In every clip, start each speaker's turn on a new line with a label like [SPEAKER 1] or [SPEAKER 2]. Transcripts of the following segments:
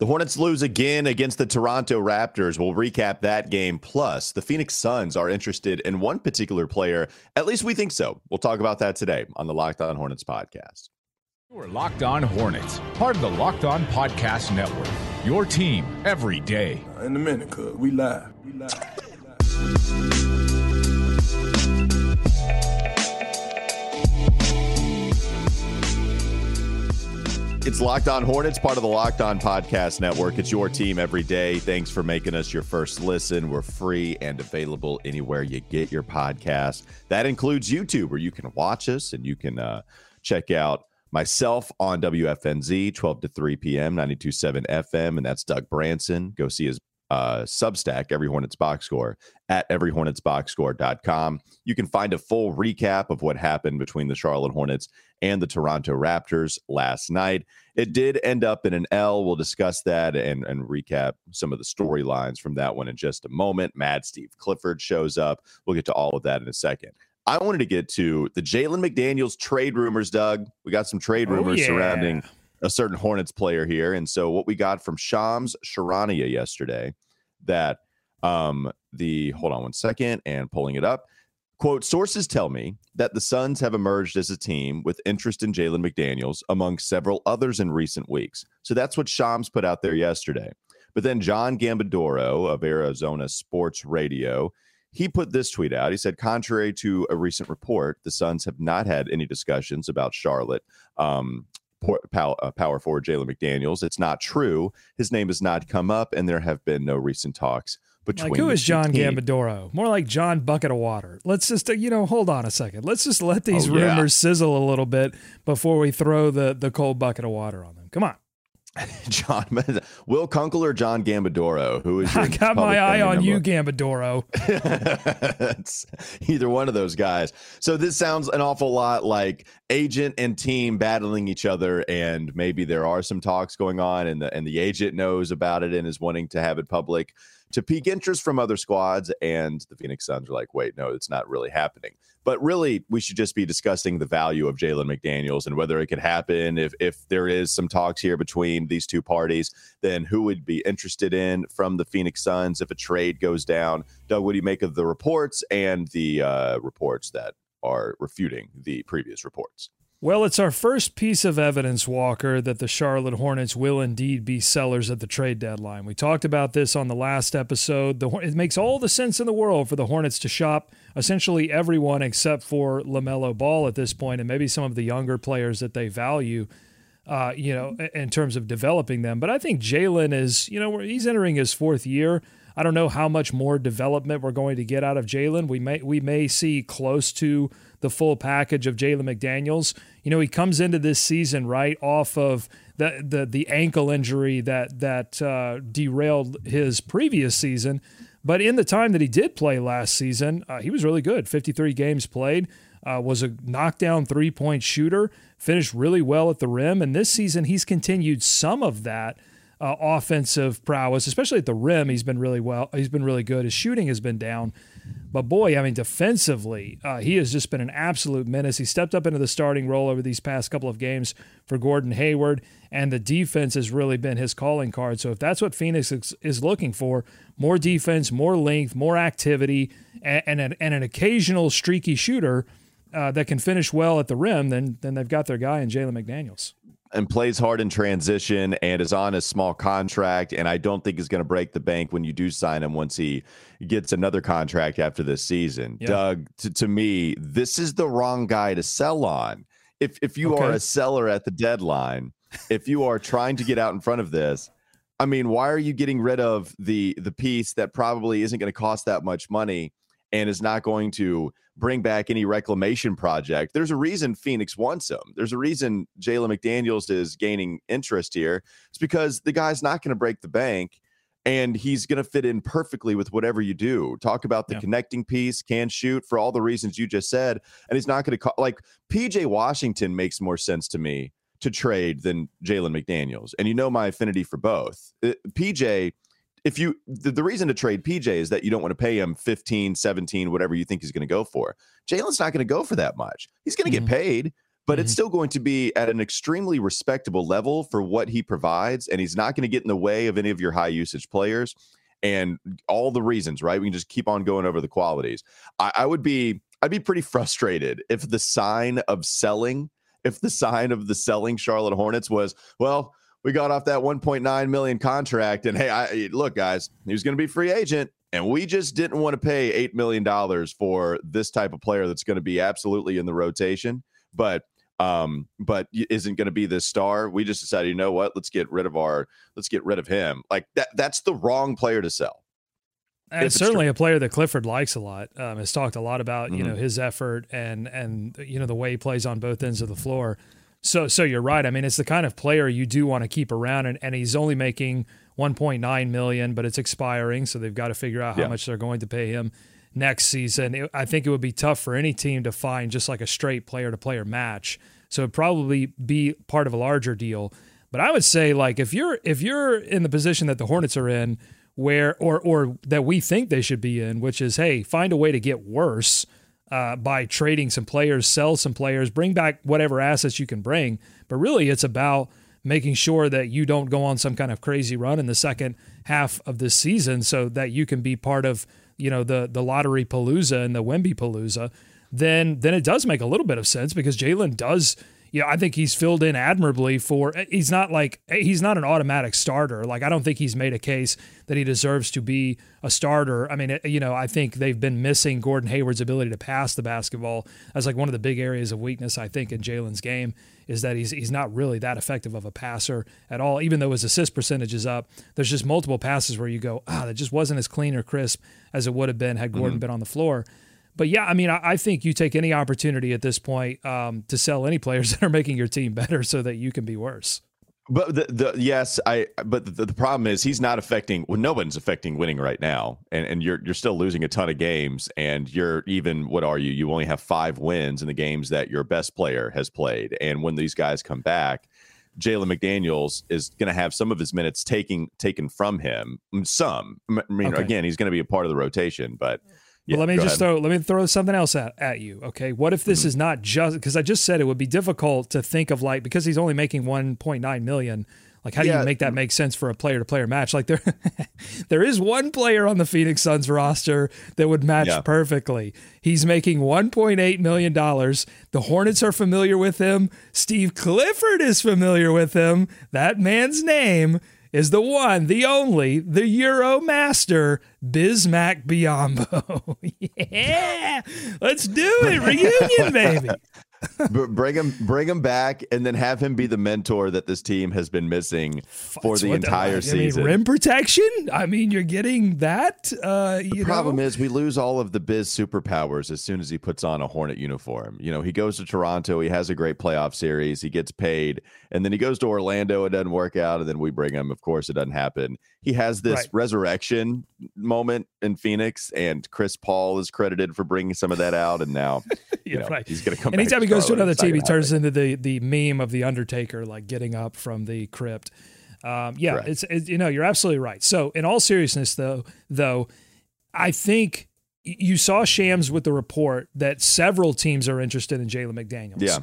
[SPEAKER 1] The Hornets lose again against the Toronto Raptors. We'll recap that game. Plus, the Phoenix Suns are interested in one particular player. At least we think so. We'll talk about that today on the Locked On Hornets podcast.
[SPEAKER 2] We're Locked On Hornets, part of the Locked On Podcast Network. Your team every day.
[SPEAKER 3] In a minute, cuz we live. We live.
[SPEAKER 1] It's Locked On Hornets, part of the Locked On Podcast Network. It's your team every day. Thanks for making us your first listen. We're free and available anywhere you get your podcast. That includes YouTube, where you can watch us and you can uh, check out myself on WFNZ, 12 to 3 p.m., 92.7 FM, and that's Doug Branson. Go see his uh, Substack, Every Hornets Box Score, at everyhornetsboxscore.com. You can find a full recap of what happened between the Charlotte Hornets and the Toronto Raptors last night. It did end up in an L. We'll discuss that and, and recap some of the storylines from that one in just a moment. Mad Steve Clifford shows up. We'll get to all of that in a second. I wanted to get to the Jalen McDaniels trade rumors, Doug. We got some trade
[SPEAKER 4] Oh,
[SPEAKER 1] rumors
[SPEAKER 4] yeah.
[SPEAKER 1] surrounding a certain Hornets player here. And so what we got from Shams Charania yesterday that um the hold on one second and pulling it up. Quote, sources tell me that the Suns have emerged as a team with interest in Jalen McDaniels among several others in recent weeks. So that's what Shams put out there yesterday. But then John Gambadoro of Arizona Sports Radio, he put this tweet out. He said, contrary to a recent report, the Suns have not had any discussions about Charlotte. Um, por- pow- uh, power forward Jalen McDaniels. It's not true. His name has not come up, and there have been no recent talks between.
[SPEAKER 4] Like who is John. Gambadoro? More like John Bucket of Water. Let's just you know hold on a second. Let's just let these
[SPEAKER 1] Oh, yeah.
[SPEAKER 4] rumors sizzle a little bit before we throw the the cold bucket of water on them. Come on,
[SPEAKER 1] John Will Kunkel or John Gambadoro? Who is?
[SPEAKER 4] I got my eye on you. Gambadoro.
[SPEAKER 1] it's either one of those guys. So this sounds an awful lot like agent and team battling each other, and maybe there are some talks going on, and the and the agent knows about it and is wanting to have it public to pique interest from other squads. And the Phoenix Suns are like, wait, no, it's not really happening. But really, we should just be discussing the value of Jalen McDaniels and whether it could happen. If if there is some talks here between these two parties, then who would be interested in from the Phoenix Suns if a trade goes down? Doug, what do you make of the reports and the uh, reports that are refuting the previous reports?
[SPEAKER 4] Well, it's our first piece of evidence, Walker, that the Charlotte Hornets will indeed be sellers at the trade deadline. We talked about this on the last episode. The, it makes all the sense in the world for the Hornets to shop essentially everyone except for LaMelo Ball at this point and maybe some of the younger players that they value. Uh, you know, in terms of developing them, but I think Jalen is, you know, he's entering his fourth year. I don't know how much more development we're going to get out of Jalen. We may we may see close to the full package of Jalen McDaniels. You know, he comes into this season right off of the the, the ankle injury that that uh, derailed his previous season. But in the time that he did play last season, uh, he was really good. 53 games played, uh, was a knockdown three point shooter, finished really well at the rim. And this season, he's continued some of that uh, offensive prowess, especially at the rim. He's been really well. He's been really good. His shooting has been down, but boy, I mean, defensively, uh, he has just been an absolute menace. He stepped up into the starting role over these past couple of games for Gordon Hayward, and the defense has really been his calling card. So if that's what Phoenix is, is looking for, more defense, more length, more activity, and, and, an, and an occasional streaky shooter. Uh, that can finish well at the rim, then then they've got their guy in Jalen McDaniels.
[SPEAKER 1] And plays hard in transition and is on a small contract and I don't think is going to break the bank when you do sign him once he gets another contract after this season.
[SPEAKER 4] Yeah.
[SPEAKER 1] Doug, to, to me, this is the wrong guy to sell on. If if you are a seller at the deadline, if you are trying to get out in front of this, I mean, why are you getting rid of the the piece that probably isn't going to cost that much money and is not going to bring back any reclamation project? There's a reason Phoenix wants him. There's a reason Jalen McDaniels is gaining interest here. It's because the guy's not going to break the bank and he's going to fit in perfectly with whatever you do. Talk about the
[SPEAKER 4] Yeah.
[SPEAKER 1] connecting piece, can shoot for all the reasons you just said. And he's not going to call like PJ Washington makes more sense to me to trade than Jalen McDaniels. And you know my affinity for both. Uh, PJ, if you the, the reason to trade PJ is that you don't want to pay him 15, 17, whatever you think he's going to go for. Jalen's not going to go for that much. He's going to
[SPEAKER 4] Mhm.
[SPEAKER 1] get paid, but mm-hmm. it's still going to be at an extremely respectable level for what he provides. And he's not going to get in the way of any of your high usage players and all the reasons, right? We can just keep on going over the qualities. I, I would be, I'd be pretty frustrated if the sign of selling, if the sign of the selling Charlotte Hornets was, well, we got off that 1.9 million contract, and hey, I look, guys, he was going to be free agent, and we just didn't want to pay eight million dollars for this type of player that's going to be absolutely in the rotation. But um, but isn't going to be this star. We just decided, you know what? Let's get rid of our, let's get rid of him. Like that. That's the wrong player to sell.
[SPEAKER 4] And certainly a player that Clifford likes a lot. Um, has talked a lot about mm-hmm. you know his effort and and you know the way he plays on both ends of the floor. So so you're right. I mean, it's the kind of player you do want to keep around, and, and he's only making 1.9 million, but it's expiring, so they've got to figure out how yeah. much they're going to pay him next season. It, I think it would be tough for any team to find just like a straight player to player match. So it'd probably be part of a larger deal. But I would say like if you're if you're in the position that the Hornets are in, where or or that we think they should be in, which is hey, find a way to get worse uh, by trading some players, sell some players, bring back whatever assets you can bring. But really, it's about making sure that you don't go on some kind of crazy run in the second half of this season, so that you can be part of you know the the lottery palooza and the Wemby palooza, then then it does make a little bit of sense because Jalen does. Yeah, I think he's filled in admirably for. He's not like he's not an automatic starter. Like I don't think he's made a case that he deserves to be a starter. I mean, you know, I think they've been missing Gordon Hayward's ability to pass the basketball That's like one of the big areas of weakness. I think in Jalen's game is that he's he's not really that effective of a passer at all. Even though his assist percentage is up, there's just multiple passes where you go, ah, that just wasn't as clean or crisp as it would have been had Gordon mm-hmm. been on the floor. But yeah, I mean, I, I, think you take any opportunity at this point um, to sell any players that are making your team better, so that you can be worse.
[SPEAKER 1] But the, the yes, I but the, the problem is he's not affecting well, no one's affecting winning right now. And and you're you're still losing a ton of games and you're even what are you? You only have five wins in the games that your best player has played. And when these guys come back, Jalen McDaniels is going to have some of his minutes taking taken from him. Some, I mean, okay. again, he's going to be a part of the rotation, but
[SPEAKER 4] yeah, well, let me just ahead. throw let me throw something else at, at you. Okay, what if this mm-hmm. is not just because I just said it would be difficult to think of like because he's only making 1.9 million. Like, how do you make that make sense for a player to player match? Like, there, there is one player on the Phoenix Suns roster that would match yeah. perfectly. He's making $1.8 million. The Hornets are familiar with him. Steve Clifford is familiar with him. That man's name is the one, the only, the Euro master, Bismack Biyombo. yeah, let's do it. Reunion, baby.
[SPEAKER 1] Bring him bring him back and then have him be the mentor that this team has been missing for the entire season.
[SPEAKER 4] I mean, rim protection? I mean, you're getting that. Uh,
[SPEAKER 1] the problem know? is we lose all of the biz superpowers as soon as he puts on a Hornet uniform. You know, he goes to Toronto, he has a great playoff series, he gets paid, and then he goes to Orlando, it doesn't work out, and then we bring him. Of course, it doesn't happen. He has this right. resurrection moment in Phoenix, and Chris Paul is credited for bringing some of that out, and now you know, right. he's going to come.
[SPEAKER 4] Anytime he goes to another team, he turns into the the meme of the Undertaker, like getting up from the crypt. Um, yeah, it's, it's you know you're absolutely right. So in all seriousness, though, though, I think you saw Shams with the report that several teams are interested in Jalen McDaniels.
[SPEAKER 1] Yeah.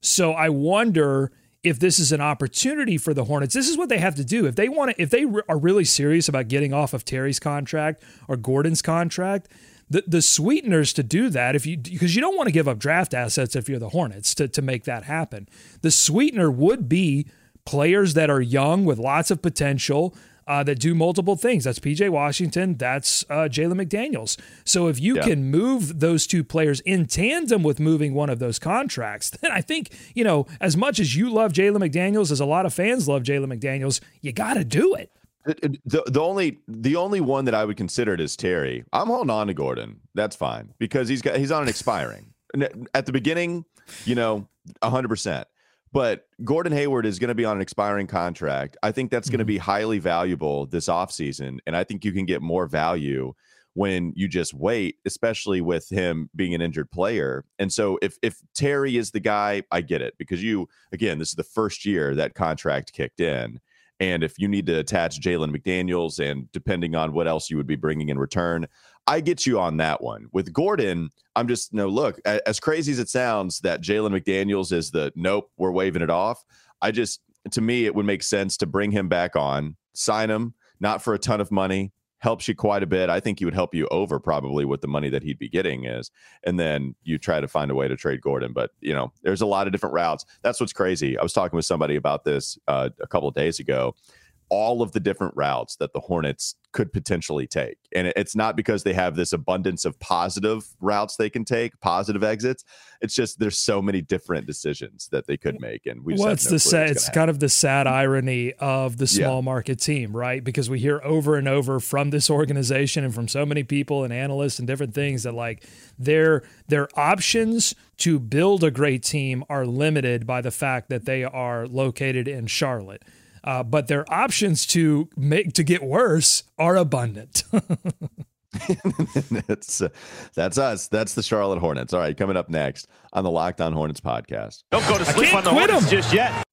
[SPEAKER 4] So I wonder if this is an opportunity for the Hornets. This is what they have to do if they want to. If they re- are really serious about getting off of Terry's contract or Gordon's contract, the, the sweeteners to do that if you because you don't want to give up draft assets if you're the Hornets to, to make that happen. The sweetener would be players that are young with lots of potential uh, that do multiple things. That's PJ Washington. That's uh, Jalen McDaniels. So if you yeah. can move those two players in tandem with moving one of those contracts, then I think, you know, as much as you love Jalen McDaniels, as a lot of fans love Jalen McDaniels, you got to do it.
[SPEAKER 1] The, the only the only one that I would consider it is Terry. I'm holding on to Gordon. That's fine because he's got he's on an expiring. At the beginning, you know, 100. But Gordon Hayward is going to be on an expiring contract. I think that's going to mm-hmm. be highly valuable this offseason. And I think you can get more value when you just wait, especially with him being an injured player. And so if if Terry is the guy, I get it because you again, this is the first year that contract kicked in. And if you need to attach Jalen McDaniels and depending on what else you would be bringing in return, I get you on that one. With Gordon, I'm just no look, as crazy as it sounds that Jalen McDaniels is the nope, we're waving it off. I just to me, it would make sense to bring him back on, sign him, not for a ton of money, helps you quite a bit. I think he would help you over probably what the money that he'd be getting is. And then you try to find a way to trade Gordon. But, you know, there's a lot of different routes. That's what's crazy. I was talking with somebody about this uh, a couple days ago all of the different routes that the Hornets could potentially take. And it's not because they have this abundance of positive routes they can take, positive exits. It's just there's so many different decisions that they could make. And we
[SPEAKER 4] what's
[SPEAKER 1] no
[SPEAKER 4] the sad? It's kind of the sad irony of the small yeah. market team, right? Because we hear over and over from this organization and from so many people and analysts and different things that like their their options to build a great team are limited by the fact that they are located in Charlotte uh, but their options to make to get worse are abundant.
[SPEAKER 1] that's uh, that's us. That's the Charlotte Hornets. All right, coming up next on the Locked On Hornets podcast.
[SPEAKER 5] Don't go to sleep on the Hornets them. just yet.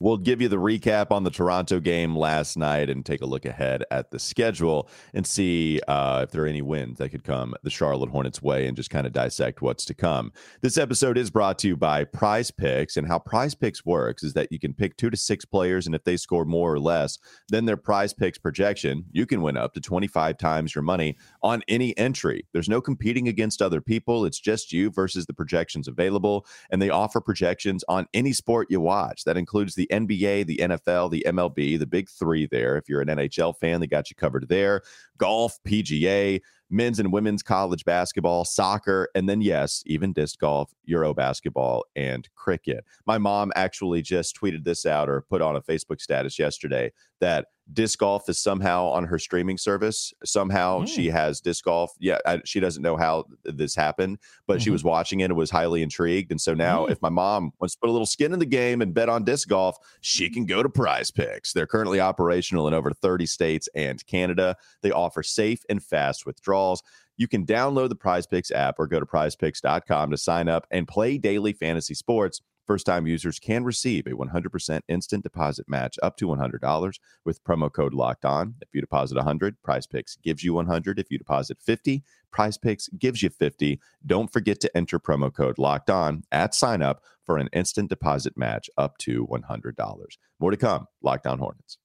[SPEAKER 1] We'll give you the recap on the Toronto game last night and take a look ahead at the schedule and see uh, if there are any wins that could come the Charlotte Hornets way and just kind of dissect what's to come. This episode is brought to you by Prize Picks. And how Prize Picks works is that you can pick two to six players, and if they score more or less than their Prize Picks projection, you can win up to 25 times your money on any entry. There's no competing against other people, it's just you versus the projections available. And they offer projections on any sport you watch. That includes the NBA, the NFL, the MLB, the big three there. If you're an NHL fan, they got you covered there. Golf, PGA, men's and women's college basketball, soccer, and then, yes, even disc golf, Euro basketball, and cricket. My mom actually just tweeted this out or put on a Facebook status yesterday that disc golf is somehow on her streaming service. Somehow mm. she has disc golf. Yeah, I, she doesn't know how this happened, but mm-hmm. she was watching it and was highly intrigued. And so now, mm. if my mom wants to put a little skin in the game and bet on disc golf, she can go to Prize Picks. They're currently operational in over 30 states and Canada. They offer safe and fast withdrawals. You can download the Prize Picks app or go to prizepicks.com to sign up and play daily fantasy sports. First time users can receive a 100% instant deposit match up to $100 with promo code locked on. If you deposit 100, Prize Picks gives you 100. If you deposit 50, Prize Picks gives you 50. Don't forget to enter promo code locked on at sign up for an instant deposit match up to $100. More to come. Locked on Hornets.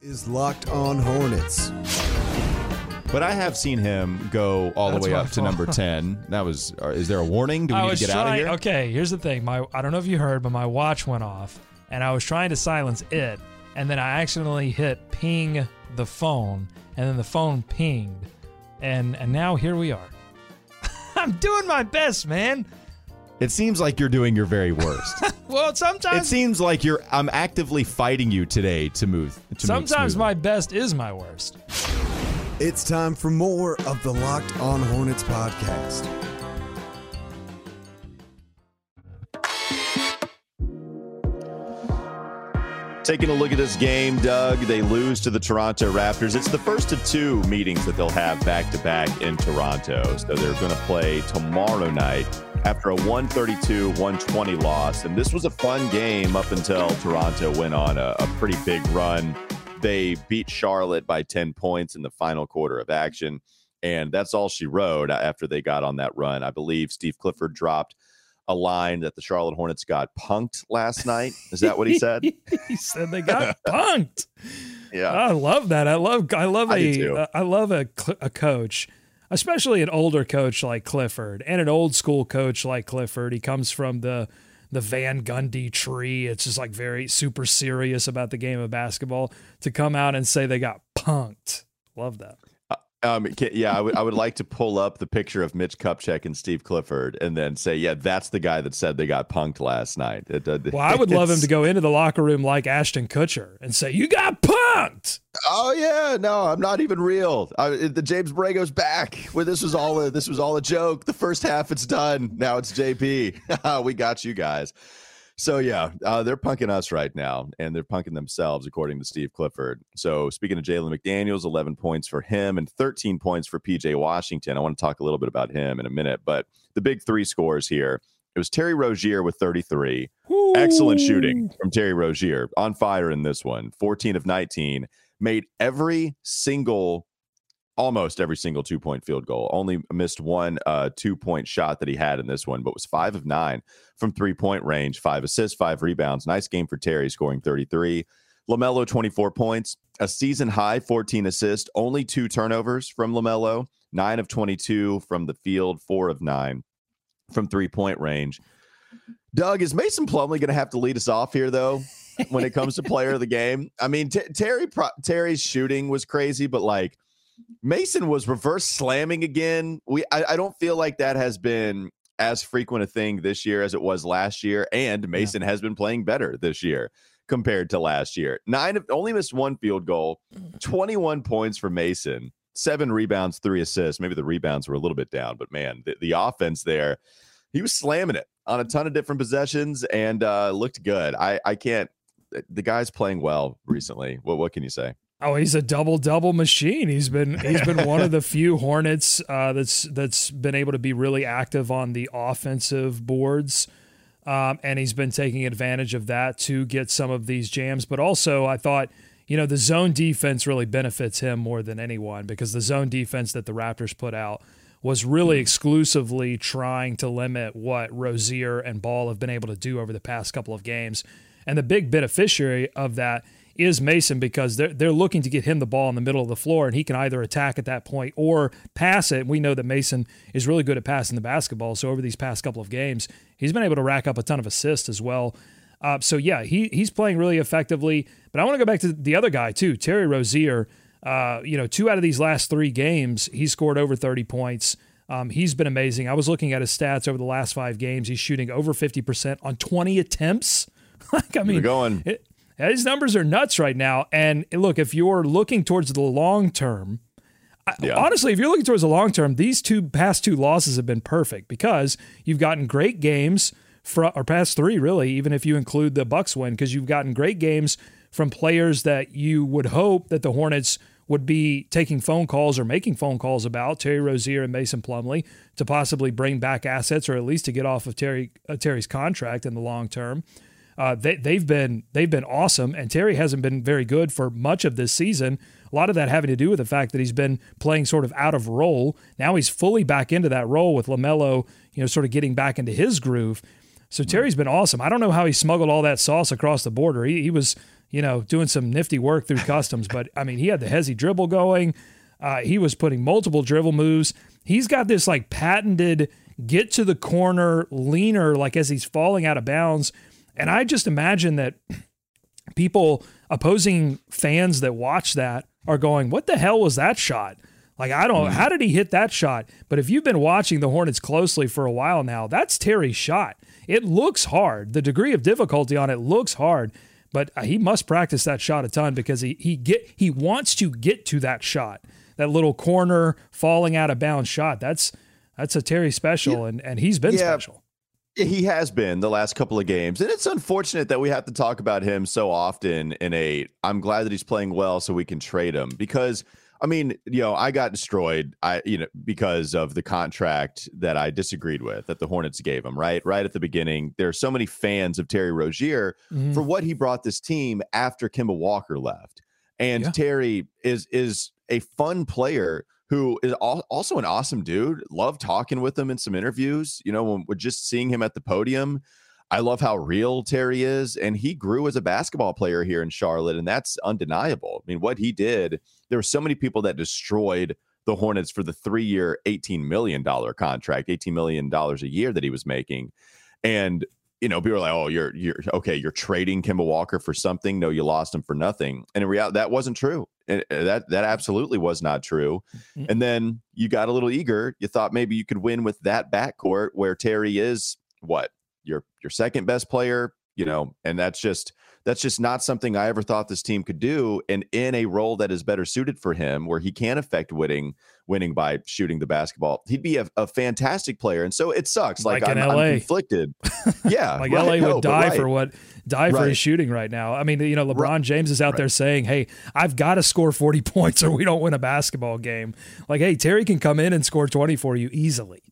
[SPEAKER 6] Is Locked on Hornets.
[SPEAKER 1] But I have seen him go all That's the way up to number 10. That was, uh, is there a warning? Do we I need to get out of here?
[SPEAKER 4] Okay, here's the thing. My I don't know if you heard, but my watch went off and I was trying to silence it. And then I accidentally hit ping the phone and then the phone pinged. And, and now here we are. I'm doing my best, man.
[SPEAKER 1] It seems like you're doing your very worst.
[SPEAKER 4] well, sometimes
[SPEAKER 1] it seems like you're. I'm actively fighting you today to move. To
[SPEAKER 4] sometimes my best is my worst.
[SPEAKER 6] It's time for more of the Locked On Hornets podcast.
[SPEAKER 1] Taking a look at this game, Doug, they lose to the Toronto Raptors. It's the first of two meetings that they'll have back to back in Toronto. So they're going to play tomorrow night after a 132 120 loss. And this was a fun game up until Toronto went on a, a pretty big run they beat Charlotte by 10 points in the final quarter of action. And that's all she wrote after they got on that run. I believe Steve Clifford dropped a line that the Charlotte Hornets got punked last night. Is that what he said?
[SPEAKER 4] he said they got punked. Yeah, I love that. I love. I love I a. Uh, I love a, a coach, especially an older coach like Clifford, and an old school coach like Clifford. He comes from the the Van Gundy tree. It's just like very super serious about the game of basketball to come out and say they got punked. Love that.
[SPEAKER 1] Um, yeah, I would I would like to pull up the picture of Mitch Kupchak and Steve Clifford, and then say, yeah, that's the guy that said they got punked last night. It,
[SPEAKER 4] uh, well, I would love him to go into the locker room like Ashton Kutcher and say, "You got punked."
[SPEAKER 1] Oh yeah, no, I'm not even real. I, the James Borrego's back. Where this was all a, this was all a joke. The first half, it's done. Now it's JP. we got you guys. So yeah, uh, they're punking us right now, and they're punking themselves, according to Steve Clifford. So speaking of Jalen McDaniels, 11 points for him and 13 points for PJ Washington. I want to talk a little bit about him in a minute, but the big three scores here. It was Terry Rozier with 33. Ooh. Excellent shooting from Terry Rozier. On fire in this one. 14 of 19. Made every single almost every single two point field goal. Only missed one uh, two point shot that he had in this one, but was five of nine from three point range, five assists, five rebounds. Nice game for Terry, scoring 33. LaMelo, 24 points, a season high 14 assists, only two turnovers from LaMelo, nine of 22 from the field, four of nine from three point range. Doug, is Mason Plumlee going to have to lead us off here, though, when it comes to player of the game? I mean, t- Terry Terry's shooting was crazy, but like Mason was reverse slamming again. We I, I, don't feel like that has been as frequent a thing this year as it was last year, and Mason yeah. has been playing better this year compared to last year. Nine only missed one field goal, mm. 21 points for Mason, seven rebounds, three assists. Maybe the rebounds were a little bit down, but man, the, the offense there, he was slamming it on a ton of different possessions and uh, looked good. I I can't. The guy's playing well recently. What what can you say?
[SPEAKER 4] Oh, he's a double double machine. He's been he's been one of the few Hornets uh, that's that's been able to be really active on the offensive boards, um, and he's been taking advantage of that to get some of these jams. But also, I thought you know the zone defense really benefits him more than anyone because the zone defense that the Raptors put out was really mm-hmm. exclusively trying to limit what Rozier and Ball have been able to do over the past couple of games, and the big beneficiary of that is Mason because they're they're looking to get him the ball in the middle of the floor and he can either attack at that point or pass it. We know that Mason is really good at passing the basketball. So over these past couple of games, he's been able to rack up a ton of assists as well. Uh, so yeah, he he's playing really effectively. But I want to go back to the other guy too, Terry Rozier. Uh, you know, two out of these last three games, he scored over 30 points. Um, he's been amazing. I was looking at his stats over the last five games. He's shooting over 50% on 20 attempts. like, I mean,
[SPEAKER 1] going.
[SPEAKER 4] It, these numbers are nuts right now. And look, if you're looking towards the long term, yeah. honestly, if you're looking towards the long term, these two past two losses have been perfect because you've gotten great games from, or past three really, even if you include the Bucks win, because you've gotten great games from players that you would hope that the Hornets would be taking phone calls or making phone calls about Terry Rozier and Mason Plumlee to possibly bring back assets or at least to get off of Terry uh, Terry's contract in the long term. Uh, they, they've been they've been awesome, and Terry hasn't been very good for much of this season. A lot of that having to do with the fact that he's been playing sort of out of role. Now he's fully back into that role with Lamelo, you know, sort of getting back into his groove. So Terry's been awesome. I don't know how he smuggled all that sauce across the border. He, he was, you know, doing some nifty work through customs, but I mean, he had the hezzy dribble going. Uh, he was putting multiple dribble moves. He's got this like patented get to the corner leaner, like as he's falling out of bounds and I just imagine that people opposing fans that watch that are going, "What the hell was that shot?" Like I don't, mm. how did he hit that shot? But if you've been watching the Hornets closely for a while now, that's Terry's shot. It looks hard. The degree of difficulty on it looks hard, but uh, he must practice that shot a ton because he he get he wants to get to that shot, that little corner falling out of bounds shot. That's that's a Terry special, yeah. and and he's been yeah. special.
[SPEAKER 1] He has been the last couple of games, and it's unfortunate that we have to talk about him so often. In a, I'm glad that he's playing well, so we can trade him because I mean, you know, I got destroyed, I you know, because of the contract that I disagreed with that the Hornets gave him. Right, right at the beginning, there are so many fans of Terry Rozier mm-hmm. for what he brought this team after Kemba Walker left, and yeah. Terry is is a fun player who is also an awesome dude. Love talking with him in some interviews. You know, when we're just seeing him at the podium. I love how real Terry is, and he grew as a basketball player here in Charlotte, and that's undeniable. I mean, what he did, there were so many people that destroyed the Hornets for the three year, $18 million contract, $18 million a year that he was making. And you know, people are like, "Oh, you're you're okay. You're trading Kemba Walker for something. No, you lost him for nothing." And in reality, that wasn't true. And uh, that that absolutely was not true. Mm-hmm. And then you got a little eager. You thought maybe you could win with that backcourt where Terry is what your your second best player. You know, and that's just that's just not something I ever thought this team could do. And in a role that is better suited for him, where he can affect winning, winning by shooting the basketball, he'd be a, a fantastic player. And so it sucks. Like, like I'm, I'm, conflicted. Yeah,
[SPEAKER 4] like right, LA would die right. for what die right. for his shooting right now. I mean, you know, LeBron James is out there saying, "Hey, I've got to score 40 points or we don't win a basketball game." Like, hey, Terry can come in and score 20 for you easily.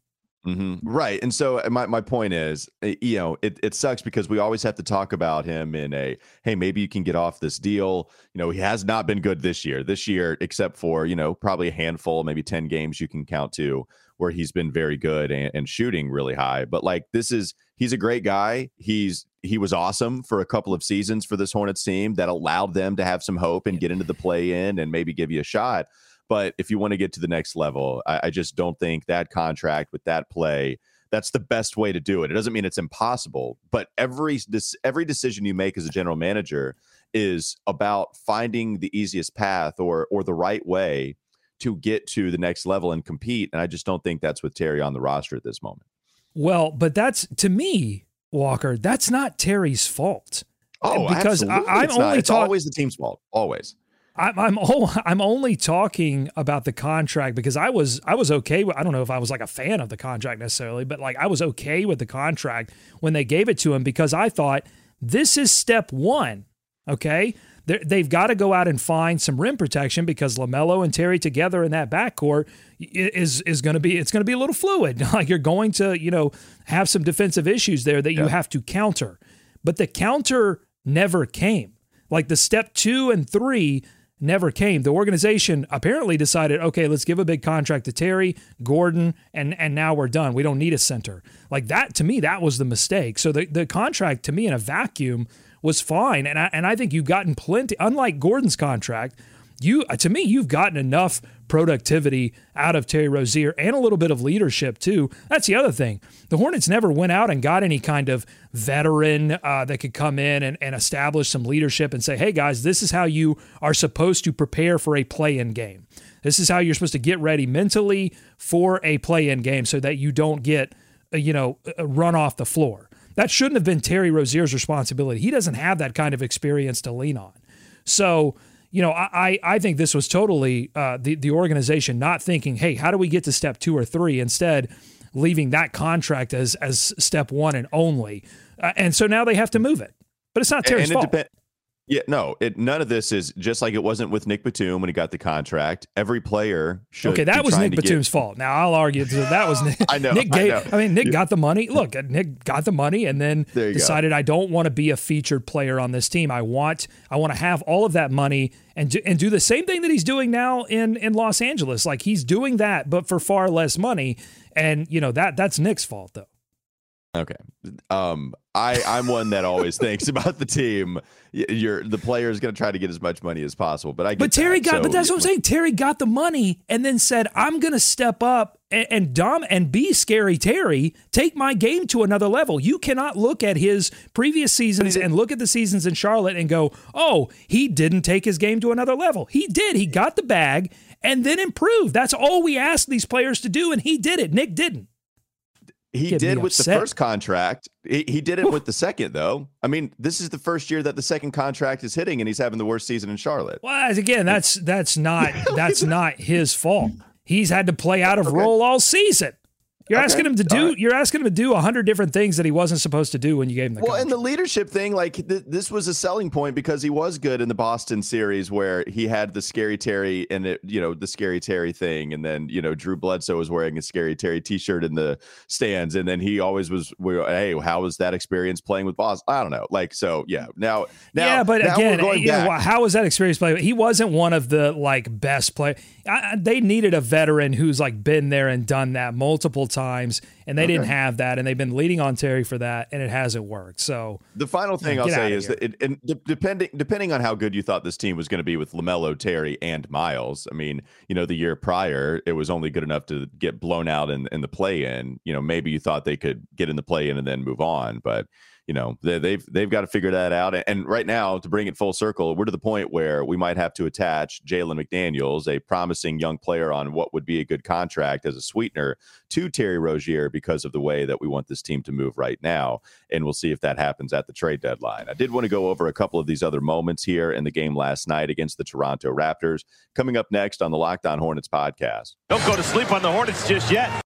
[SPEAKER 1] Mm-hmm. Right. And so uh, my, my point is, uh, you know, it, it sucks because we always have to talk about him in a, hey, maybe you can get off this deal. You know, he has not been good this year. This year, except for, you know, probably a handful, maybe 10 games you can count to where he's been very good and, and shooting really high. But like this is he's a great guy. He's he was awesome for a couple of seasons for this Hornets team that allowed them to have some hope and get into the play in and maybe give you a shot. But if you want to get to the next level, I, I just don't think that contract with that play that's the best way to do it. It doesn't mean it's impossible, but every this every decision you make as a general manager is about finding the easiest path or or the right way to get to the next level and compete. And I just don't think that's with Terry on the roster at this moment.
[SPEAKER 4] Well, but that's to me, Walker. That's not Terry's fault.
[SPEAKER 1] Oh, because I, am only it's ta- always the team's fault. Always.
[SPEAKER 4] I'm I'm, oh, I'm only talking about the contract because I was I was okay. With, I don't know if I was like a fan of the contract necessarily, but like I was okay with the contract when they gave it to him because I thought this is step one. Okay, they've got to go out and find some rim protection because LaMelo and Terry together in that backcourt is is going to be it's going to be a little fluid. Like you're going to you know have some defensive issues there that you have to counter, but the counter never came. Like the step two and three never came. The organization apparently decided, okay, let's give a big contract to Terry, Gordon, and and now we're done. We don't need a center. Like that to me, that was the mistake. So the, the contract to me in a vacuum was fine. And I, and I think you've gotten plenty, unlike Gordon's contract, you to me, you've gotten enough productivity out of Terry Rozier and a little bit of leadership too. That's the other thing. The Hornets never went out and got any kind of veteran uh, that could come in and, and establish some leadership and say, hey guys, this is how you are supposed to prepare for a play in game. This is how you're supposed to get ready mentally for a play in game so that you don't get, uh, you know, uh, run off the floor. That shouldn't have been Terry Rozier's responsibility. He doesn't have that kind of experience to lean on. So, you know, I I think this was totally uh, the the organization not thinking, hey, how do we get to step two or three? Instead, leaving that contract as as step one and only. Uh, and so now they have to move it. But it's not Terry's fault. Dep-
[SPEAKER 1] yeah, no, it, none of this is just like it wasn't with Nick Batum when he got the contract. Every player should.
[SPEAKER 4] Okay, that was Nick Batum's get... fault. Now I'll argue that, that was Nick.
[SPEAKER 1] I know.
[SPEAKER 4] Nick gave, I, know. I mean, Nick got the money. Look, Nick got the money and then decided go. I don't want to be a featured player on this team. I want I want to have all of that money and do, and do the same thing that he's doing now in in Los Angeles. Like he's doing that, but for far less money. And you know that that's Nick's fault though.
[SPEAKER 1] Okay. Um, I I'm one that always thinks about the team. You're the player is going to try to get as much money as possible, but I.
[SPEAKER 4] but Terry
[SPEAKER 1] that.
[SPEAKER 4] got.
[SPEAKER 1] So,
[SPEAKER 4] but that's what I'm saying. Terry got the money and then said, "I'm going to step up and, and dom and be scary Terry. Take my game to another level." You cannot look at his previous seasons and look at the seasons in Charlotte and go, "Oh, he didn't take his game to another level." He did. He got the bag and then improved. That's all we asked these players to do, and he did it. Nick didn't.
[SPEAKER 1] He did with upset. the first contract. He, he did it with the second, though. I mean, this is the first year that the second contract is hitting, and he's having the worst season in Charlotte.
[SPEAKER 4] Well, again, that's that's not that's not his fault. He's had to play out of okay. role all season. You're okay. asking him to do. Right. You're asking him to do a hundred different things that he wasn't supposed to do when you gave him the.
[SPEAKER 1] Well,
[SPEAKER 4] contract.
[SPEAKER 1] and the leadership thing, like th- this was a selling point because he was good in the Boston series where he had the scary Terry and it, you know, the scary Terry thing, and then you know Drew Bledsoe was wearing a scary Terry T-shirt in the stands, and then he always was, hey, how was that experience playing with Boston? I don't know, like so, yeah. Now, now,
[SPEAKER 4] yeah, but
[SPEAKER 1] now
[SPEAKER 4] again, you know, how was that experience playing? He wasn't one of the like best play. I, they needed a veteran who's like been there and done that multiple times and they okay. didn't have that, and they've been leading on Terry for that, and it hasn't worked. So
[SPEAKER 1] the final thing I'll say is here. that, it, and depending depending on how good you thought this team was going to be with Lamelo, Terry, and Miles. I mean, you know, the year prior it was only good enough to get blown out in in the play in. You know, maybe you thought they could get in the play in and then move on, but you know they, they've they've got to figure that out. And right now, to bring it full circle, we're to the point where we might have to attach Jalen McDaniels, a promising young player on what would be a good contract as a sweetener, to Terry Rozier because of the way that we want this team to move right now. And we'll see if that happens at the trade deadline. I did want to go over a couple of these other moments here in the game last night against the Toronto Raptors. Coming up next on the Locked On Hornets podcast.
[SPEAKER 5] Don't go to sleep on the Hornets just yet.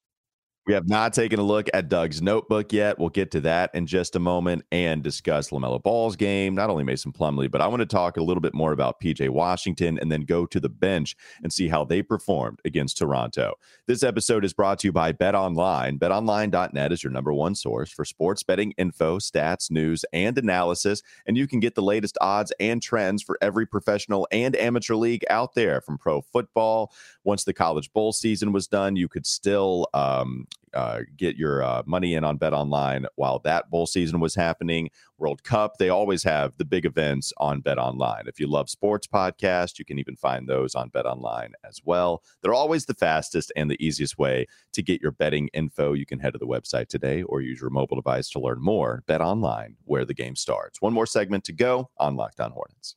[SPEAKER 1] We have not taken a look at Doug's notebook yet. We'll get to that in just a moment and discuss LaMelo Ball's game, not only Mason Plumlee, but I want to talk a little bit more about PJ Washington and then go to the bench and see how they performed against Toronto. This episode is brought to you by Bet Online. BetOnline.net is your number one source for sports betting info, stats, news, and analysis. And you can get the latest odds and trends for every professional and amateur league out there from pro football. Once the college bowl season was done, you could still um, uh, get your uh, money in on Bet Online while that bowl season was happening. World Cup, they always have the big events on Bet Online. If you love sports podcasts, you can even find those on Bet Online as well. They're always the fastest and the easiest way to get your betting info. You can head to the website today or use your mobile device to learn more. Bet Online, where the game starts. One more segment to go on Locked On Hornets.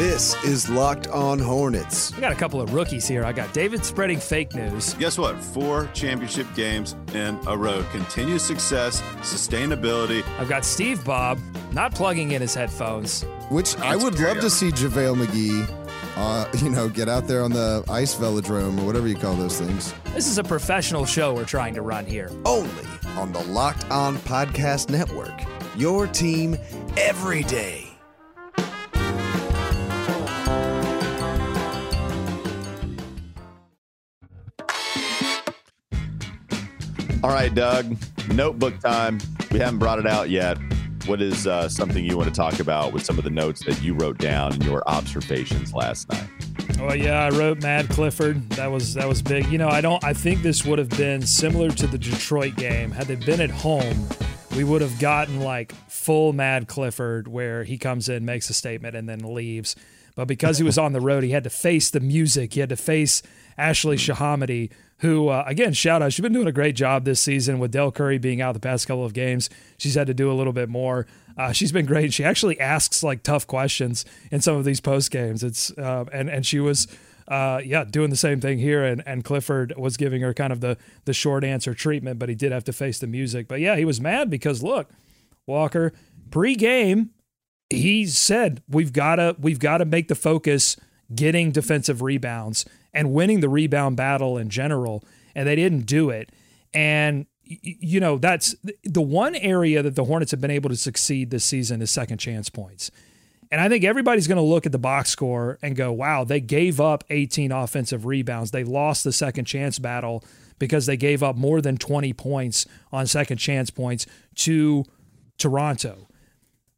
[SPEAKER 6] This is Locked On Hornets.
[SPEAKER 4] I got a couple of rookies here. I got David spreading fake news.
[SPEAKER 7] Guess what? Four championship games in a row. Continued success, sustainability.
[SPEAKER 4] I've got Steve Bob not plugging in his headphones.
[SPEAKER 6] Which I would love to see JaVale McGee, uh, you know, get out there on the ice velodrome or whatever you call those things.
[SPEAKER 4] This is a professional show we're trying to run here.
[SPEAKER 6] Only on the Locked On Podcast Network. Your team every day.
[SPEAKER 1] All right, Doug, notebook time. We haven't brought it out yet. What is uh, something you want to talk about with some of the notes that you wrote down in your observations last night?
[SPEAKER 4] Oh yeah, I wrote Mad Clifford. That was that was big. You know, I don't. I think this would have been similar to the Detroit game had they been at home. We would have gotten like full Mad Clifford, where he comes in, makes a statement, and then leaves. But because he was on the road, he had to face the music. He had to face Ashley ShahAhmadi, who, uh, again, shout out. She's been doing a great job this season with Dell Curry being out the past couple of games. She's had to do a little bit more. Uh, she's been great. She actually asks like tough questions in some of these post games. It's uh, and and she was. Uh, yeah, doing the same thing here, and, and Clifford was giving her kind of the the short answer treatment, but he did have to face the music. But yeah, he was mad because look, Walker pre-game, he said we've got to we've got to make the focus getting defensive rebounds and winning the rebound battle in general, and they didn't do it. And you know that's the one area that the Hornets have been able to succeed this season is second chance points. And I think everybody's going to look at the box score and go, wow, they gave up 18 offensive rebounds. They lost the second chance battle because they gave up more than 20 points on second chance points to Toronto.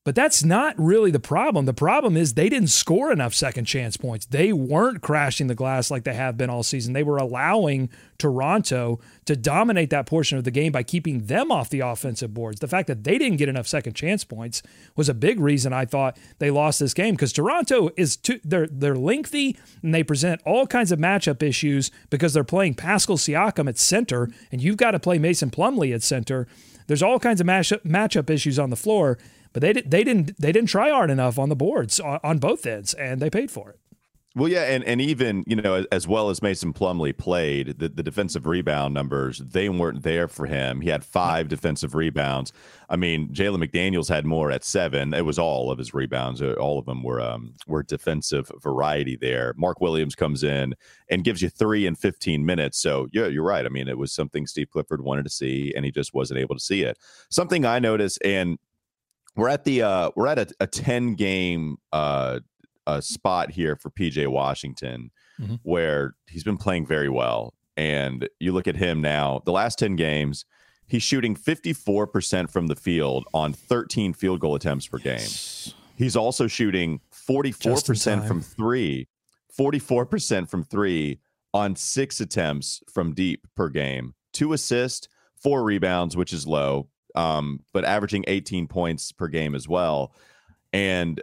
[SPEAKER 4] But that's not really the problem. The problem is they didn't score enough second chance points. They weren't crashing the glass like they have been all season. They were allowing Toronto to dominate that portion of the game by keeping them off the offensive boards. The fact that they didn't get enough second chance points was a big reason I thought they lost this game because Toronto is too, they're they're lengthy and they present all kinds of matchup issues because they're playing Pascal Siakam at center and you've got to play Mason Plumlee at center. There's all kinds of matchup matchup issues on the floor but they they didn't they didn't try hard enough on the boards on, on both ends, and they paid for it.
[SPEAKER 1] Well, yeah, and, and even you know as well as Mason Plumlee played, the, the defensive rebound numbers they weren't there for him. He had five defensive rebounds. I mean, Jalen McDaniels had more at seven. It was all of his rebounds. Uh, all of them were um, were defensive variety there. Mark Williams comes in and gives you three in fifteen minutes. So yeah, you're right. I mean, it was something Steve Clifford wanted to see, and he just wasn't able to see it. Something I noticed, and we're at the uh we're at a, a 10 game uh uh spot here for PJ Washington mm-hmm. where he's been playing very well. And you look at him now the last 10 games he's shooting 54% from the field on 13 field goal attempts per game. He's also shooting 44% from 3 44% from 3 on 6 attempts from deep per game. Two assists four rebounds which is low um, but averaging 18 points per game as well. And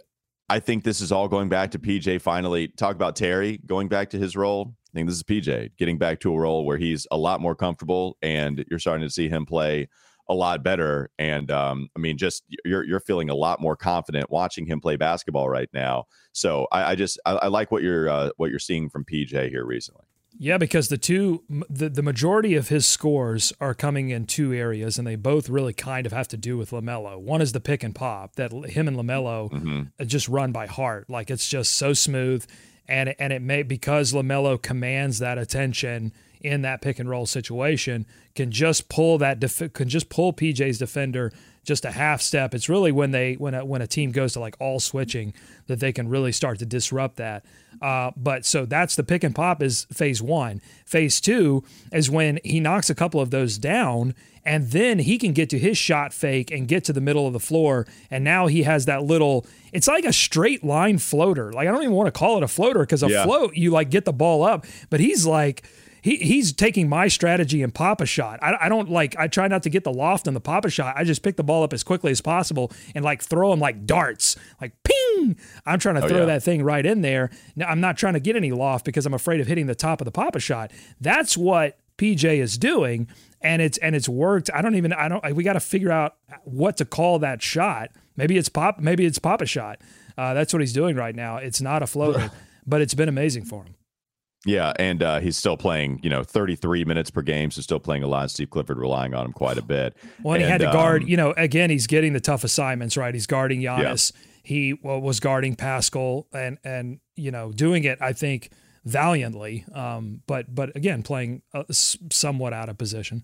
[SPEAKER 1] I think this is all going back to PJ finally. Talk about Terry going back to his role. I think this is PJ getting back to a role where he's a lot more comfortable, and you're starting to see him play a lot better. And um, I mean, just you're you're feeling a lot more confident watching him play basketball right now. So I, I just I, I, like what you're uh, what you're seeing from PJ here recently.
[SPEAKER 4] Yeah, because the two the, the majority of his scores are coming in two areas, and they both really kind of have to do with Lamelo. One is the pick and pop that him and Lamelo mm-hmm. just run by heart, like it's just so smooth. and and it may because Lamelo commands that attention in that pick and roll situation can just pull that def- can just pull PJ's defender just a half step. It's really when they when a, when a team goes to like all switching that they can really start to disrupt that. Uh, but so that's the pick and pop is phase one. Phase two is when he knocks a couple of those down, and then he can get to his shot fake and get to the middle of the floor. And now he has that little. It's like a straight line floater. Like I don't even want to call it a floater because a yeah. float you like get the ball up, but he's like he he's taking my strategy and pop a shot. I, I don't like I try not to get the loft on the pop a shot. I just pick the ball up as quickly as possible and like throw them like darts, like ping. I'm trying to oh, throw yeah. that thing right in there. Now I'm not trying to get any loft because I'm afraid of hitting the top of the pop a shot. That's what PJ is doing, and it's and it's worked. I don't even I don't we got to figure out what to call that shot. Maybe it's pop. Maybe it's pop a shot. Uh, that's what he's doing right now. It's not a floater, but it's been amazing for him.
[SPEAKER 1] Yeah, and uh, he's still playing, you know, 33 minutes per game, so still playing a lot. Steve Clifford relying on him quite a bit.
[SPEAKER 4] Well, and, and he had to guard, um, you know, again, he's getting the tough assignments, right? He's guarding Giannis. Yeah. He was guarding Pascal, and and you know, doing it, I think, valiantly. Um, but but again, playing uh, somewhat out of position.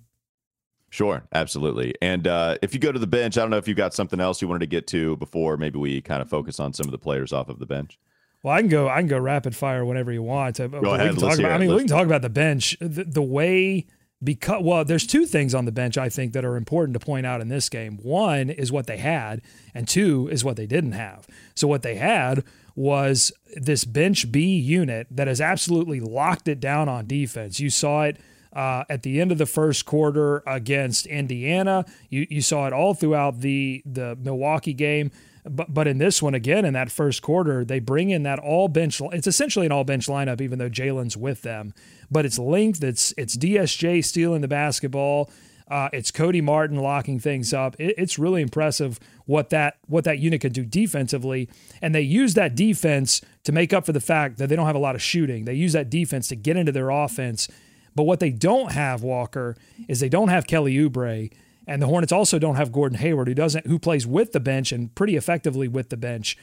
[SPEAKER 1] Sure, absolutely. And uh, if you go to the bench, I don't know if you've got something else you wanted to get to before maybe we kind of focus on some of the players off of the bench.
[SPEAKER 4] Well, I can go. I can go rapid fire whenever you want.
[SPEAKER 1] Go ahead.
[SPEAKER 4] About,
[SPEAKER 1] I
[SPEAKER 4] mean, we can talk about the bench. The, the, way because well, there's two things on the bench I think that are important to point out in this game. One is what they had, and two is what they didn't have. So what they had was this bench B unit that has absolutely locked it down on defense. You saw it. Uh, at the end of the first quarter against Indiana, you, you saw it all throughout the the Milwaukee game. But but in this one again, in that first quarter, they bring in that all bench. It's essentially an all bench lineup, even though Jalen's with them. But it's length. It's it's DSJ stealing the basketball. Uh, it's Cody Martin locking things up. It, it's really impressive what that what that unit can do defensively, and they use that defense to make up for the fact that they don't have a lot of shooting. They use that defense to get into their offense. But what they don't have, Walker, is they don't have Kelly Oubre. And the Hornets also don't have Gordon Hayward, who doesn't who plays with the bench and pretty effectively with the bench.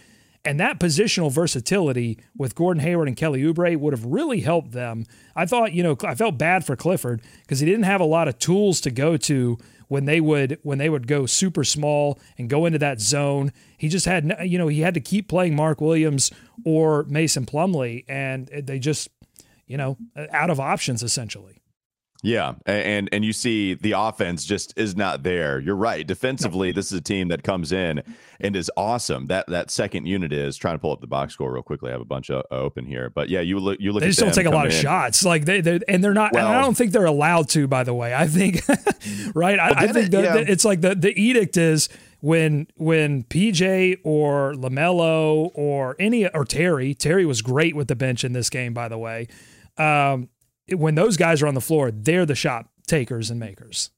[SPEAKER 4] And that positional versatility with Gordon Hayward and Kelly Oubre would have really helped them. I thought, you know, I felt bad for Clifford because he didn't have a lot of tools to go to when they would when they would go super small and go into that zone. He just had, you know, he had to keep playing Mark Williams or Mason Plumlee, and they just, you know, out of options essentially.
[SPEAKER 1] Yeah, and and you see the offense just is not there. You're right. Defensively, no. this is a team that comes in and is awesome. That that second unit is trying to pull up the box score real quickly. I have a bunch of open here, but yeah, you look you look.
[SPEAKER 4] They just don't take a lot of in. shots. Like they they and they're not. Well, and I don't think they're allowed to. By the way, I think right. I, I think it, yeah. the, it's like the the edict is when when PJ or Lamelo or any or Terry Terry was great with the bench in this game. By the way. Um, when those guys are on the floor, they're the shot takers and makers.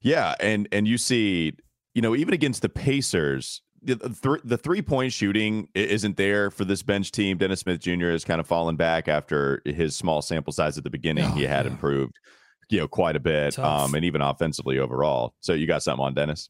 [SPEAKER 1] Yeah, and and you see, you know, even against the Pacers, the, th- the three point shooting isn't there for this bench team. Dennis Smith Jr. has kind of fallen back after his small sample size at the beginning. Oh, he had yeah. improved, you know, quite a bit, um, and even offensively overall. So you got something on Dennis?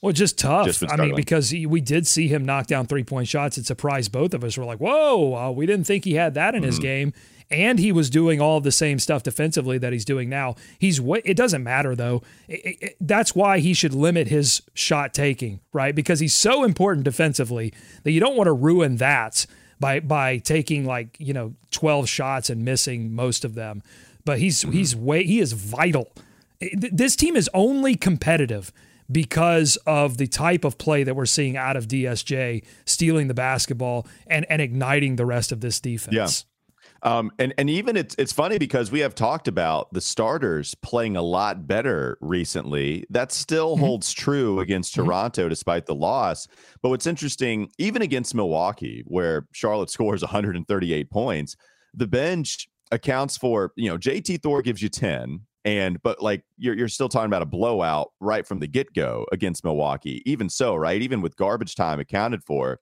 [SPEAKER 4] Well, just tough. Just I mean, because he, we did see him knock down three point shots. It surprised both of us. We're like, whoa, uh, we didn't think he had that in mm-hmm. his game and he was doing all of the same stuff defensively that he's doing now. He's it doesn't matter though. It, it, that's why he should limit his shot taking, right? Because he's so important defensively that you don't want to ruin that by by taking like you know 12 shots and missing most of them. But he's mm-hmm. he's way he is vital. This team is only competitive because of the type of play that we're seeing out of DSJ, stealing the basketball and, and igniting the rest of this defense.
[SPEAKER 1] Yeah. Um, and and even it's it's funny because we have talked about the starters playing a lot better recently. That still mm-hmm. holds true against mm-hmm. Toronto despite the loss. But what's interesting, even against Milwaukee, where Charlotte scores 138 points, the bench accounts for you know JT Thor gives you 10, and but like you're you're still talking about a blowout right from the get go against Milwaukee. Even so, right, even with garbage time accounted for,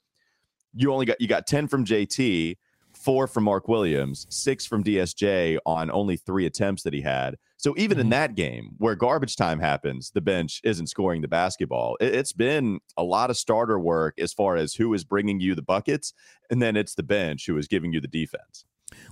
[SPEAKER 1] you only got you got 10 from JT four from Mark Williams, six from DSJ on only three attempts that he had. So even mm-hmm. in that game where garbage time happens, the bench isn't scoring the basketball. It's been a lot of starter work as far as who is bringing you the buckets, and then it's the bench who is giving you the defense.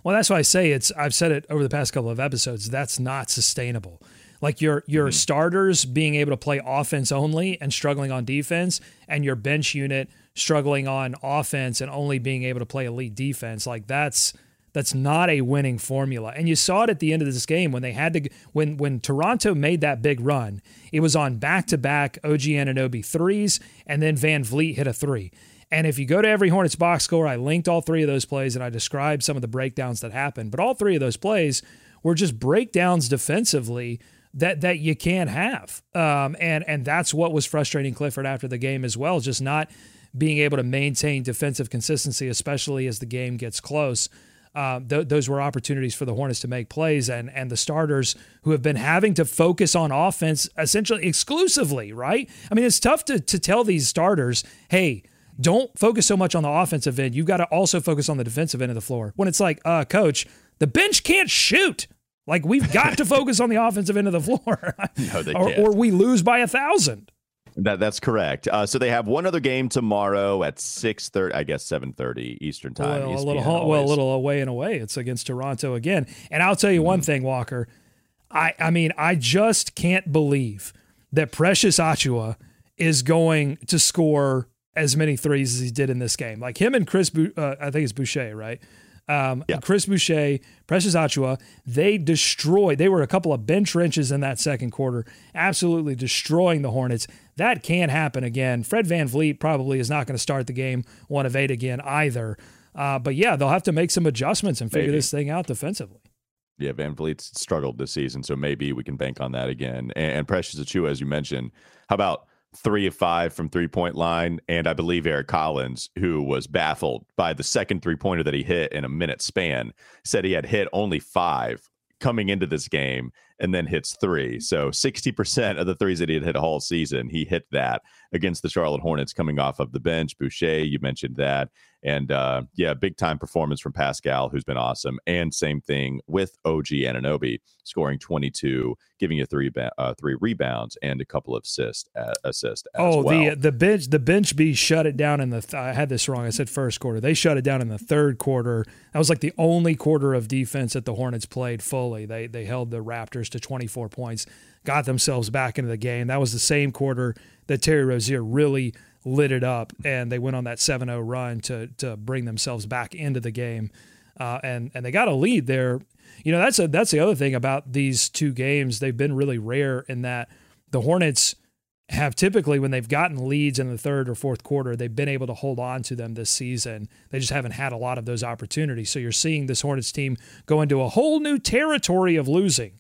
[SPEAKER 4] Well, that's why I say it's. I've said it over the past couple of episodes. That's not sustainable. Like your your mm-hmm. starters being able to play offense only and struggling on defense, and your bench unit struggling on offense and only being able to play elite defense. Like that's that's not a winning formula. And you saw it at the end of this game when they had to when when Toronto made that big run. It was on back-to-back OG Anunoby threes and then VanVleet hit a 3. And if you go to every Hornets box score, I linked all three of those plays and I described some of the breakdowns that happened. But all three of those plays were just breakdowns defensively that that you can't have. Um, and and that's what was frustrating Clifford after the game as well, just not being able to maintain defensive consistency, especially as the game gets close. Uh, th- those were opportunities for the Hornets to make plays, and and the starters who have been having to focus on offense essentially exclusively. Right? I mean, it's tough to to tell these starters, hey. Don't focus so much on the offensive end. You've got to also focus on the defensive end of the floor. When it's like, uh, coach, the bench can't shoot. Like we've got to focus on the offensive end of the floor,
[SPEAKER 1] no,
[SPEAKER 4] or, or we lose by a thousand.
[SPEAKER 1] That that's correct. Uh, so they have one other game tomorrow at six thirty, I guess seven thirty Eastern time.
[SPEAKER 4] Well, a little well, a little away and away. It's against Toronto again. And I'll tell you mm-hmm. one thing, Walker. I I mean, I just can't believe that Precious Achiuwa is going to score as many threes as he did in this game. Like him and Chris, uh, I think it's Boucher, right? Um, yeah. Chris Boucher, Precious Achiuwa, they destroyed. They were a couple of bench wrenches in that second quarter, absolutely destroying the Hornets. That can't happen again. Fred Van VanVleet probably is not going to start the game one of eight again either. Uh, but yeah, they'll have to make some adjustments and figure maybe. this thing out defensively.
[SPEAKER 1] Yeah, VanVleet's struggled this season, so maybe we can bank on that again. And, and Precious Achiuwa, as you mentioned, how about three of five from three point line. And I believe Eric Collins, who was baffled by the second three pointer that he hit in a minute span, said he had hit only five coming into this game and then hits three. Mm-hmm. So 60% of the threes that he had hit all season, he hit that against the Charlotte Hornets coming off of the bench. Boucher, you mentioned that. And uh, yeah, big time performance from Pascal, who's been awesome. And same thing with OG Anunoby, scoring 22, giving you three uh, three rebounds and a couple of assist uh, assist.
[SPEAKER 4] oh,
[SPEAKER 1] well.
[SPEAKER 4] the the bench the bench B shut it down in the. Th- I had this wrong. I said first quarter. They shut it down in the third quarter. That was like the only quarter of defense that the Hornets played fully. They they held the Raptors to 24 points, got themselves back into the game. That was the same quarter that Terry Rozier really lit it up, and they went on that 7-0 run to to bring themselves back into the game. Uh, and and they got a lead there. You know, that's a that's the other thing about these two games. They've been really rare in that the Hornets have typically when they've gotten leads in the third or fourth quarter, they've been able to hold on to them this season. They just haven't had a lot of those opportunities. So you're seeing this Hornets team go into a whole new territory of losing.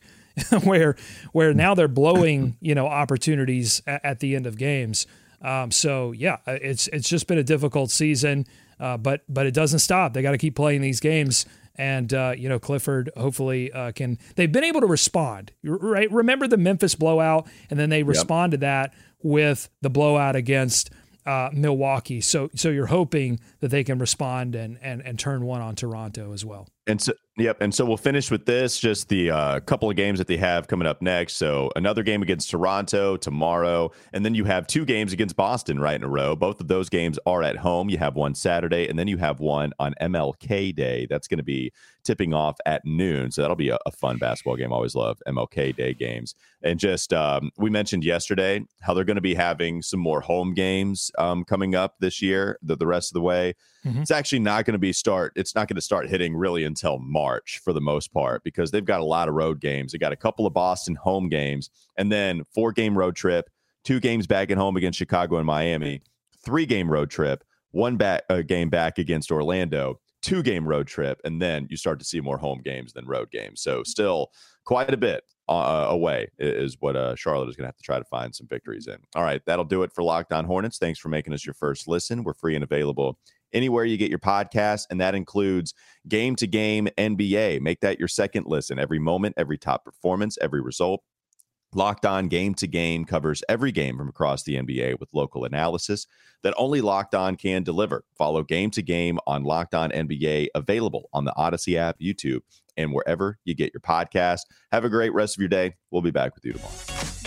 [SPEAKER 4] where where now they're blowing you know opportunities at, at the end of games. Um, so yeah, uh, it's it's just been a difficult season, uh, but but it doesn't stop. They got to keep playing these games, and uh, you know Clifford hopefully uh, can. They've been able to respond. Right? Remember the Memphis blowout, and then they yep. responded that with the blowout against uh, Milwaukee. So so you're hoping that they can respond and and and turn one on Toronto as well.
[SPEAKER 1] And so Yep. And so we'll finish with this just the uh, couple of games that they have coming up next. So another game against Toronto tomorrow. And then you have two games against Boston right in a row. Both of those games are at home. You have one Saturday, and then you have one on MLK Day. That's going to be tipping off at noon. So that'll be a, a, fun basketball game. I always love MLK Day games. And just um, we mentioned yesterday how they're going to be having some more home games um, coming up this year, the, the rest of the way. Mm-hmm. It's actually not going to be start. It's not going to start hitting really until March for the most part because they've got a lot of road games. They got a couple of Boston home games, and then four game road trip, two games back at home against Chicago and Miami, three game road trip, one back uh, game back against Orlando, two game road trip, and then you start to see more home games than road games. So still quite a bit uh, away is what uh, Charlotte is going to have to try to find some victories in. All right, that'll do it for Locked On Hornets. Thanks for making us your first listen. We're free and available anywhere you get your podcast, and that includes game to game NBA. Make that your second listen. Every moment, every top performance, every result. Locked On Game to Game covers every game from across the NBA with local analysis that only Locked On can deliver. Follow Game to Game on Locked On NBA, available on the Odyssey app, YouTube, and wherever you get your podcast. Have a great rest of your day. We'll be back with you tomorrow.